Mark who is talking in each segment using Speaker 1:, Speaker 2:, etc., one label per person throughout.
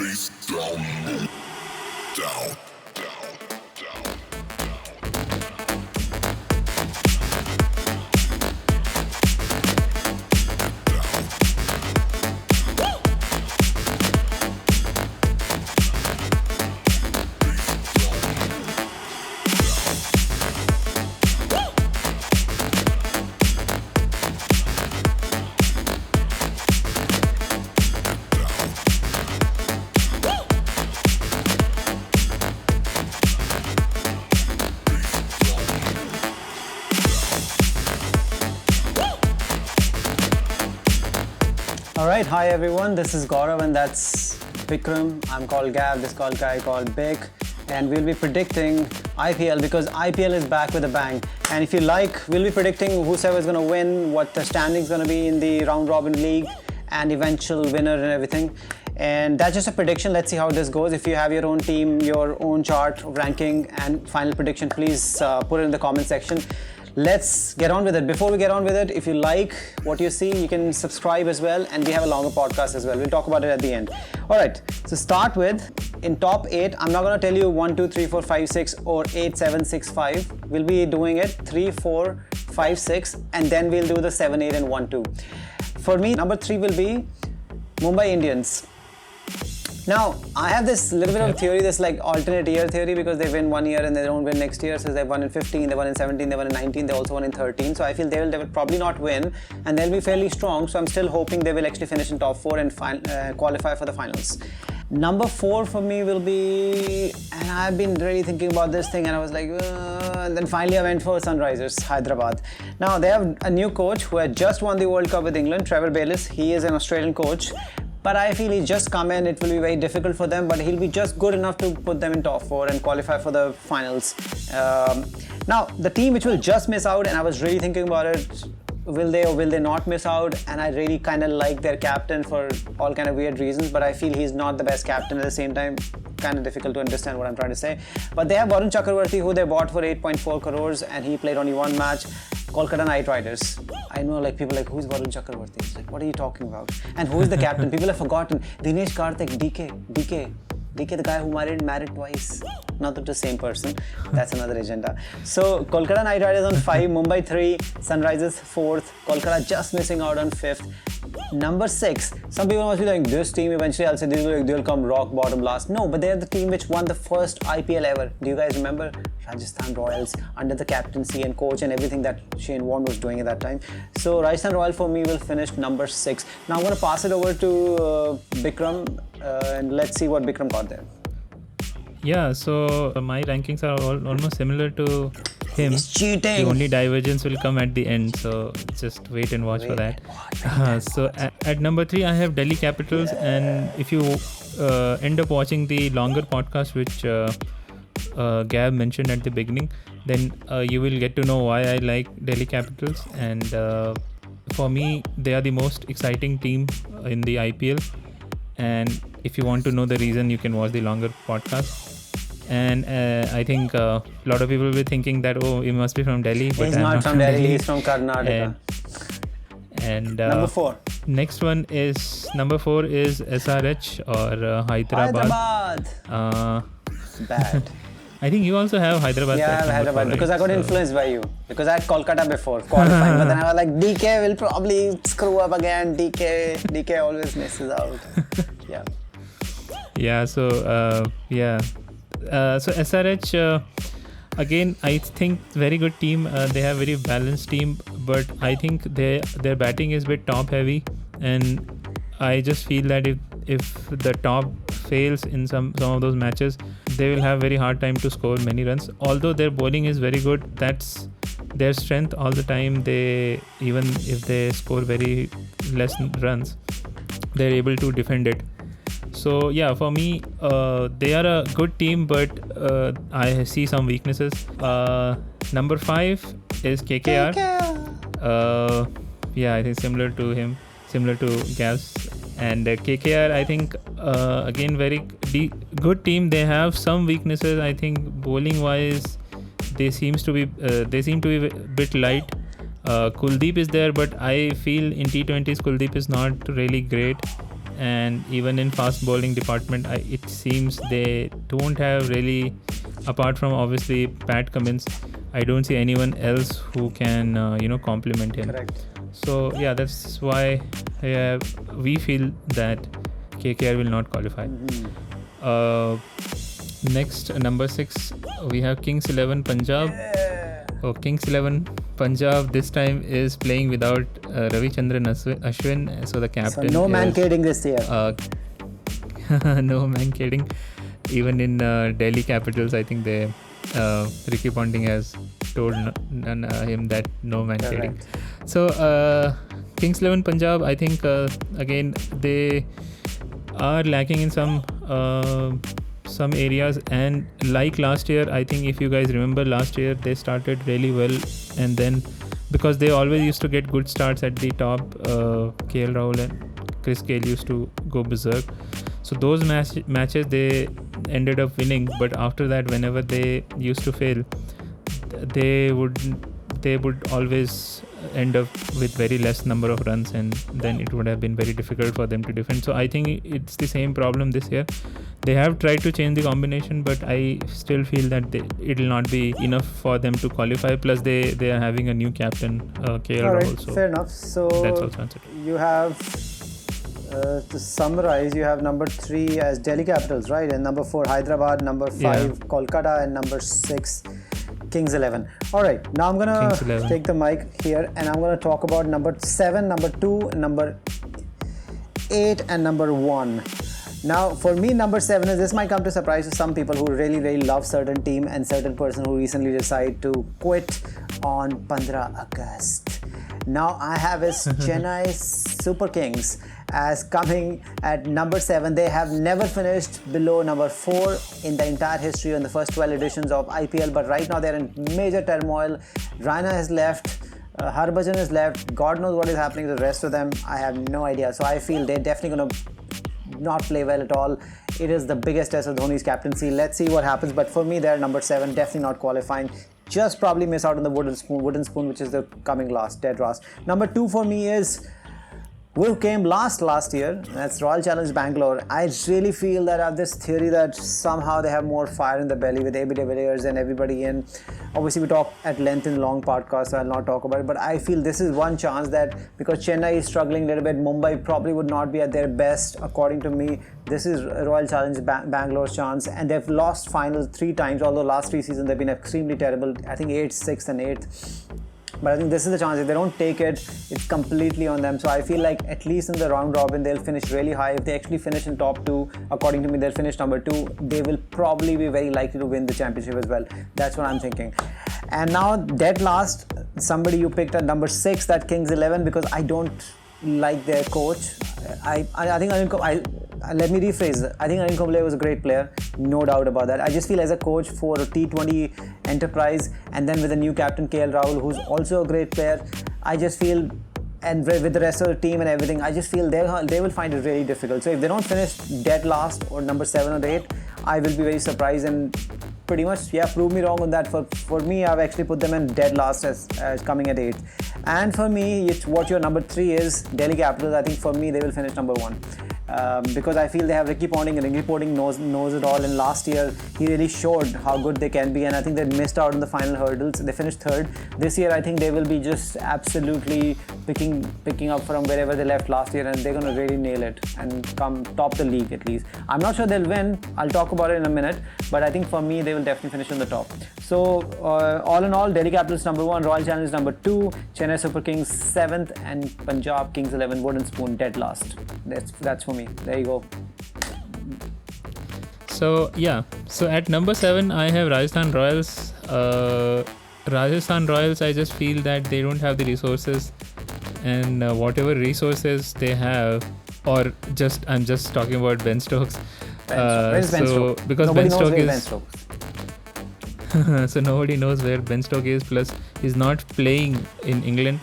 Speaker 1: Bass down, down,
Speaker 2: right, hi everyone. This is Gaurav and that's Vikram. I'm called Gav. This called guy called Big, and we'll be predicting IPL because IPL is back with a bang. And if you like, we'll be predicting whosoever is going to win, what the standings going to be in the round robin league, and eventual winner and everything. And that's just a prediction. Let's see how this goes. If you have your own team, your own chart ranking, and final prediction, please uh, put it in the comment section let's get on with it. Before we get on with it, if you like what you see, you can subscribe as well, and we have a longer podcast as well. We'll talk about it at the end. All right. So start with in top eight. I'm not gonna tell you one, two, three, four, five, six, or eight, seven, six, five. We'll be doing it three, four, five, six, and then we'll do the seven, eight, and one, two. For me, number three will be Mumbai Indians. Now, I have this little bit of theory, this like alternate year theory, because they win one year and they don't win next year. So they won in 15, they won in 17, they won in 19, they also won in 13. So I feel they will, they will probably not win and they'll be fairly strong. So I'm still hoping they will actually finish in top four and uh, qualify for the finals. Number four for me will be, and I've been really thinking about this thing, and I was like, uh, and then finally I went for Sunrisers, Hyderabad. Now they have a new coach who had just won the World Cup with England, Trevor Bayliss. He is an Australian coach, but I feel he's just come in. It will be very difficult for them, but he'll be just good enough to put them in top four and qualify for the finals. Um, now, the team which will just miss out, and I was really thinking about it. Will they or will they not miss out? And I really kind of like their captain for all kind of weird reasons, but I feel he's not the best captain at the same time. Kind of difficult to understand what I'm trying to say. But they have Varun Chakravarthy, who they bought for 8.4 crores, and he played only one match. Kolkata Knight Riders. I know like people like who's Varun Chakravarthy? It's like what are you talking about? And who is the captain? people have forgotten. Dinesh Karthik, DK, DK. DK, the guy who married married twice. Not the same person. That's another agenda. So Kolkata Knight Riders on five, Mumbai three, Sunrisers fourth, Kolkata just missing out on fifth. Number six. Some people must be like, this team eventually I'll say they'll, like, they'll come rock bottom last. No, but they're the team which won the first IPL ever. Do you guys remember? Rajasthan Royals under the captaincy and coach and everything that Shane Warne was doing at that time. So Rajasthan Royal for me will finish number six. Now I'm going to pass it over to uh, Bikram uh, and let's see what Bikram got there.
Speaker 3: Yeah, so uh, my rankings are all, almost similar to him.
Speaker 2: He's cheating.
Speaker 3: The only divergence will come at the end, so just wait and watch for that. Uh, so at, at number three, I have Delhi Capitals, and if you uh, end up watching the longer podcast, which uh, uh, Gav mentioned at the beginning, then uh, you will get to know why I like Delhi Capitals. And uh, for me, they are the most exciting team in the IPL. And if you want to know the reason, you can watch the longer podcast. And uh, I think uh, a lot of people will be thinking that oh, he must be from Delhi, but
Speaker 2: He's
Speaker 3: I'm
Speaker 2: not from Delhi, he's from Karnataka.
Speaker 3: And, and uh,
Speaker 2: Number four.
Speaker 3: Next one is number four is SRH or uh, Hyderabad.
Speaker 2: Hyderabad.
Speaker 3: Uh,
Speaker 2: Bad.
Speaker 3: I think you also have Hyderabad.
Speaker 2: Yeah, I have Hyderabad
Speaker 3: four,
Speaker 2: because I got
Speaker 3: So-
Speaker 2: influenced by you. Because I had Kolkata before qualifying, but then I was like, DK will probably screw up again. DK, DK always misses out. Yeah.
Speaker 3: Yeah, so uh, yeah, uh, so SRH uh, again, I think very good team. Uh, they have very balanced team, but I think they their batting is bit top heavy, and I just feel that if if the top fails in some some of those matches, they will have very hard time to score many runs. Although their bowling is very good, that's their strength all the time. They even if they score very less runs, they're able to defend it. So yeah, for me, uh, they are a good team, but uh, I see some weaknesses. Uh, number five is KKR. Uh, yeah, I think similar to him, similar to Gavs. And uh, KKR, I think uh, again very de- good team. They have some weaknesses. I think bowling wise, they seems to be uh, they seem to be a bit light. Uh, Kuldeep is there, but I feel in T20s Kuldeep is not really great and even in fast bowling department, I, it seems they don't have really, apart from obviously Pat Cummins, I don't see anyone else who can uh, you know complement him.
Speaker 2: Correct.
Speaker 3: So yeah, that's why uh, we feel that KKR will not qualify.
Speaker 2: Mhm.
Speaker 3: Uh, next, number six, we have Kings Eleven Punjab. Oh, Kings Eleven Punjab this time is playing without uh, Ravichandran Ashwin, so the captain.
Speaker 2: So no man
Speaker 3: is,
Speaker 2: kidding this year.
Speaker 3: Uh, no Mankading. Even in uh, Delhi Capitals, I think they uh, Ricky Ponting has told n- n- uh, him that no
Speaker 2: Mankading.
Speaker 3: So uh, Kings Eleven Punjab, I think uh, again they are lacking in some uh, some areas, and like last year, I think if you guys remember last year they started really well, and then because they always used to get good starts at the top, uh, KL Rahul and Chris Gayle used to go berserk. So those match- matches they ended up winning, but after that, whenever they used to fail, they would they would always end up with very less number of runs and then it would have been very difficult for them to defend so i think it's the same problem this year they have tried to change the combination but i still feel that they, it will not be enough for them to qualify plus they they are having a new captain uh, KL
Speaker 2: All right,
Speaker 3: Rahul so
Speaker 2: fair enough. So
Speaker 3: that's also answered
Speaker 2: you have uh, to summarize, you have number three as Delhi Capitals, right? And number four Hyderabad, number
Speaker 3: Yeah.
Speaker 2: five Kolkata, and number six Kings Eleven. All right, now I'm gonna take the mic here, and I'm gonna talk about number seven, number two, number eight, and number one. Now, for me, number seven is this might come to surprise to some people who really, really love certain team and certain person who recently decide to quit on 15 August. Now I have is Chennai Super Kings as coming at number seven. They have never finished below number four in the entire history in the first 12 editions of IPL, but right now they're in major turmoil. Raina has left. Uh, Harbhajan is left. God knows what is happening to the rest of them. I have no idea. So I feel they're definitely going to not play well at all. It is the biggest test of Dhoni's captaincy. Let's see what happens. But for me, they're number seven, definitely not qualifying. Just probably miss out on the wooden spoon, wooden spoon, which is the coming last, dead last. Number two for me is who came last last year. That's Royal Challenge Bangalore. I really feel that I have this theory that somehow they have more fire in the belly with AB de Villiers and everybody in. Obviously, we talk at length in long podcasts, so I'll not talk about it. But I feel this is one chance that because Chennai is struggling a little bit, Mumbai probably would not be at their best, according to me. This is Royal Challenge ba- Bangalore's chance, and they've lost finals three times. Although last three seasons they've been extremely terrible. I think eighth, sixth, and eighth. But I think this is the chance. If they don't take it, it's completely on them. So I feel like at least in the round robin, they'll finish really high. If they actually finish in top two, according to me, they'll finish number two. They will probably be very likely to win the championship as well. That's what I'm thinking. And now, dead last, somebody you picked at number six, that Kings 11, because I don't like their coach. I, I, I think Anil, Kum- I, let me rephrase. I think Anil Kumble was a great player, no doubt about that. I just feel as a coach for a T20 enterprise, and then with a new captain KL Rahul, who's also a great player, I just feel, and with the rest of the team and everything, I just feel they they will find it really difficult. So if they don't finish dead last or number seven or eight, I will be very surprised and pretty much yeah prove me wrong on that. For for me i've actually put them in dead last as, as coming at eighth and for me it's what your number three is delhi capitals i think for me they will finish number one um, because I feel they have Ricky Ponting and Ricky Ponting knows knows it all. And last year he really showed how good they can be. And I think they missed out on the final hurdles. They finished third. This year I think they will be just absolutely picking picking up from wherever they left last year, and they're going to really nail it and come top the league at least. I'm not sure they'll win. I'll talk about it in a minute. But I think for me they will definitely finish on the top. So uh, all in all, Delhi Capitals number one, Royal Challenge number two, Chennai Super Kings seventh, and Punjab Kings eleven wooden spoon dead last. That's that's for me. There you go.
Speaker 3: So yeah, so at number seven I have Rajasthan Royals. Uh, Rajasthan Royals, I just feel that they don't have the resources, and uh, whatever resources they have, or just I'm just talking about Ben Stokes.
Speaker 2: Ben,
Speaker 3: Uh,
Speaker 2: where's Ben
Speaker 3: so
Speaker 2: Stokes?
Speaker 3: because
Speaker 2: Nobody
Speaker 3: Ben Stokes is
Speaker 2: Ben Stokes.
Speaker 3: so nobody knows where Ben Stokes is. Plus, he's not playing in England.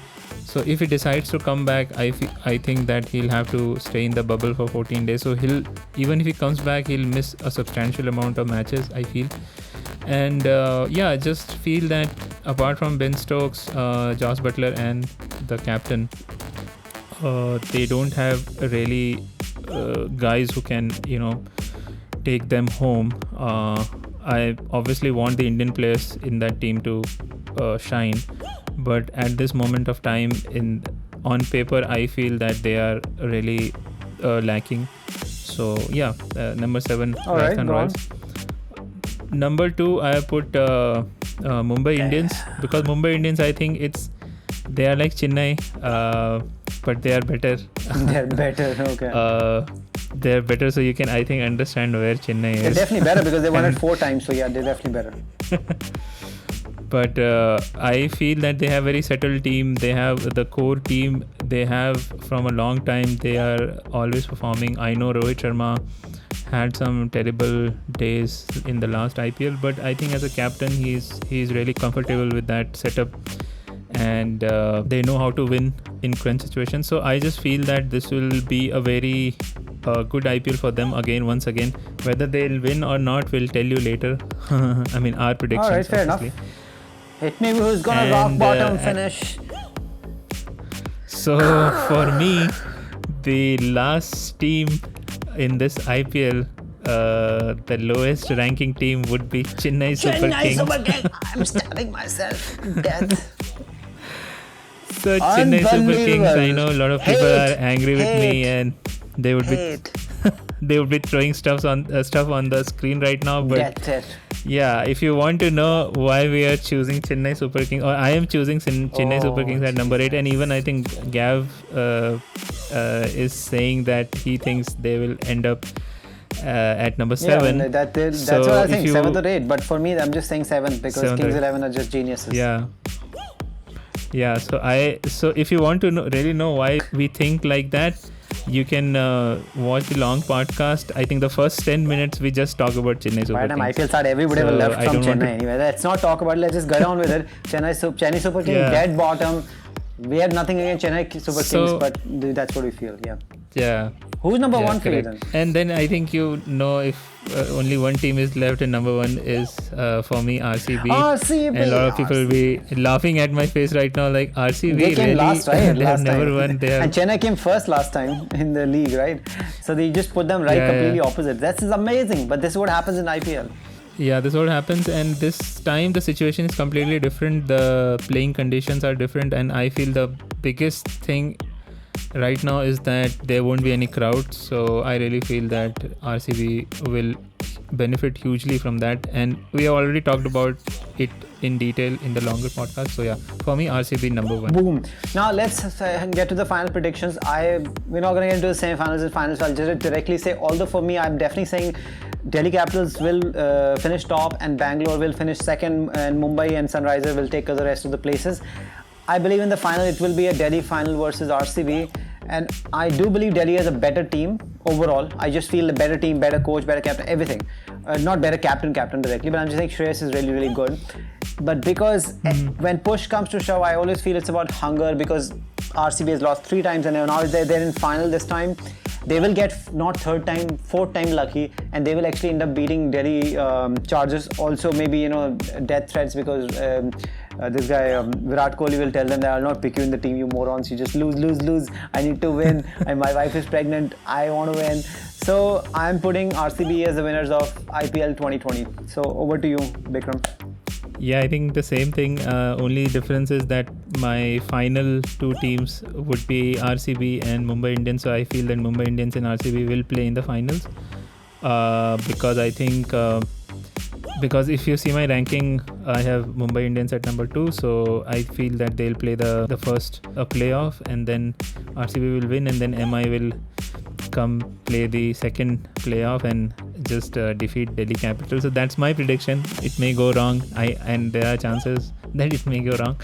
Speaker 3: So if he decides to come back, I I think that he'll have to stay in the bubble for 14 days. So he'll even if he comes back, he'll miss a substantial amount of matches. I feel, and uh, yeah, I just feel that apart from Ben Stokes, uh, Josh Buttler, and the captain, uh, they don't have really uh, guys who can you know take them home. Uh, I obviously want the Indian players in that team to uh, shine, but at this moment of time, in on paper, I feel that they are really uh, lacking. So yeah, uh, number seven,
Speaker 2: All right,
Speaker 3: Rajasthan
Speaker 2: go.
Speaker 3: Royals. Number two, I have put uh, uh, Mumbai Indians because Mumbai Indians, I think it's they are like Chennai, uh, but they are better.
Speaker 2: They're better. Okay.
Speaker 3: uh, they're better, so you can I think understand where Chennai is they're
Speaker 2: definitely better because they won it four times. So yeah, they're definitely better.
Speaker 3: But uh, I feel that they have a very settled team. They have the core team. They have from a long time. They are always performing. I know Rohit Sharma had some terrible days in the last IPL, but I think as a captain, he's he's really comfortable with that setup, and uh, they know how to win in crunch situations. So I just feel that this will be a very uh, good IPL for them again, once again. Whether they'll win or not, we'll tell you later. I mean, our predictions.
Speaker 2: All right, fair enough. Hit me who's gonna rock bottom
Speaker 3: uh,
Speaker 2: finish.
Speaker 3: So for me, the last team in this IPL, uh, the lowest ranking team would be Chennai Super
Speaker 2: Chennai
Speaker 3: Kings.
Speaker 2: Super King. I'm stabbing myself to death.
Speaker 3: So Chennai Super Kings, I know a lot of people
Speaker 2: Hate,
Speaker 3: are angry with me, and they would be they would be throwing stuff on uh, stuff on the screen right now. But. Yeah, if you want to know why we are choosing Chennai Super Kings, or I am choosing Chin- Chennai Super
Speaker 2: Oh,
Speaker 3: Kings at number eight, and even I think Gav uh, uh, is saying that he thinks they will end up uh, at number seven.
Speaker 2: and that, that's
Speaker 3: So
Speaker 2: what I think. Seventh or eighth. But for me, I'm just saying seventh because Kings. Eleven are just geniuses.
Speaker 3: yeah yeah so i so if you want to know, really know why we think like that you can uh, watch the long podcast i think the first 10 minutes we just talk about chennai super
Speaker 2: time
Speaker 3: Kings.
Speaker 2: IPL started, everybody
Speaker 3: So,
Speaker 2: will left from Chennai
Speaker 3: to-
Speaker 2: anyway. Let's not talk about it. Let's just get on with it. Chennai, Sup- Chennai Super King,
Speaker 3: Yeah.
Speaker 2: dead bottom. We have nothing against Chennai Super
Speaker 3: So-
Speaker 2: Kings, but th- that's what we feel. Yeah.
Speaker 3: yeah
Speaker 2: Who's number
Speaker 3: yeah,
Speaker 2: one for you then?
Speaker 3: correct. and then i think you know if uh, only one team is left and number one is uh, for me rcb
Speaker 2: RCB.
Speaker 3: and a lot of people will be laughing at my face right now like rcb
Speaker 2: They came
Speaker 3: really
Speaker 2: last, right?
Speaker 3: they have
Speaker 2: last
Speaker 3: never
Speaker 2: time.
Speaker 3: won they have
Speaker 2: And Chennai came first last time in the league, right? So they just put them right
Speaker 3: Yeah,
Speaker 2: completely
Speaker 3: yeah.
Speaker 2: opposite. That's is amazing. But this is what happens in IPL.
Speaker 3: Yeah, this is what happens, and this time the situation is completely different. The playing conditions are different, and I feel the biggest thing right now is that there won't be any crowd. So I really feel that RCB will benefit hugely from that, and we have already talked about it in detail in the longer podcast. So yeah, for me, RCB number one.
Speaker 2: Boom. Now let's uh, get to the final predictions. I we're not gonna get into the semi-finals and finals. I'll just directly say. Although for me, I'm definitely saying Delhi Capitals will uh, finish top and Bangalore will finish second, and Mumbai and Sunriser will take the rest of the places. I believe in the final it will be a Delhi final versus RCB. And I do believe Delhi has a better team overall. I just feel a better team, better coach, better captain, everything. Uh, not better captain, captain directly, but I'm just saying Shreyas is really, really good. But because eh, when push comes to shove, I always feel it's about hunger because RCB has lost three times and now they're, they're in final this time. They will get not third time, fourth time lucky, and they will actually end up beating Delhi um, Chargers. Also, maybe you know death threats because um, uh, this guy um, Virat Kohli will tell them that I'll not pick you in the team, you morons. You just lose, lose, lose. I need to win. and my wife is pregnant. I want to win. So I'm putting RCB as the winners of IPL 2020. So over to you, Bikram.
Speaker 3: Yeah, I think the same thing. Uh, only difference is that my final two teams would be RCB and Mumbai Indians. So I feel that Mumbai Indians and RCB will play in the finals uh, because I think uh, because if you see my ranking, I have Mumbai Indians at number two. So I feel that they'll play the the first playoff and then RCB will win and then MI will come play the second playoff and just uh, defeat Delhi Capital. So that's my prediction. It may go wrong. I and there are chances that it may go wrong,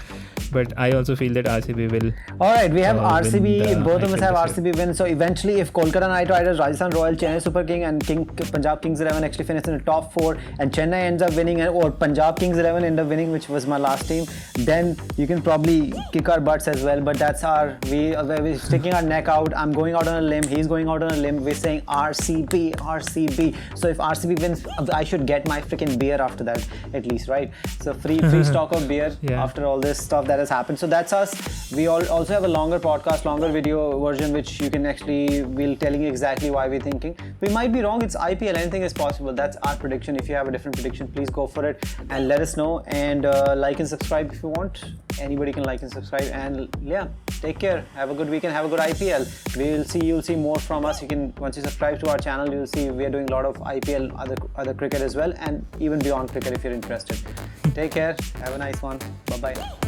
Speaker 3: but I also feel that RCB will.
Speaker 2: All right, we have
Speaker 3: Uh,
Speaker 2: RCB. both of us have RCB win. So eventually, if Kolkata Knight Riders, Rajasthan Royals, Chennai Super King, and King Punjab Kings 11 actually finish in the top four, and Chennai ends up winning, or Punjab Kings 11 end up winning, which was my last team, then you can probably kick our butts as well. But that's our we we're sticking our neck out. I'm going out on a limb. He's going out on a limb. We're saying RCB, RCB. So if RCB wins, I should get my freaking beer after that at least, right? So free free stock of beer
Speaker 3: Yeah.
Speaker 2: after all this stuff that has has happened. So that's us. We all also have a longer podcast, longer video version, which you can actually we'll telling you exactly why we're thinking. We might be wrong. It's IPL. Anything is possible. That's our prediction. If you have a different prediction, please go for it and let us know. And uh, like and subscribe if you want. Anybody can like and subscribe. And yeah, take care. Have a good weekend. Have a good IPL. We'll see. You'll see more from us. You can once you subscribe to our channel, you'll see we are doing a lot of IPL, other other cricket as well, and even beyond cricket if you're interested. Take care. Have a nice one. Bye bye.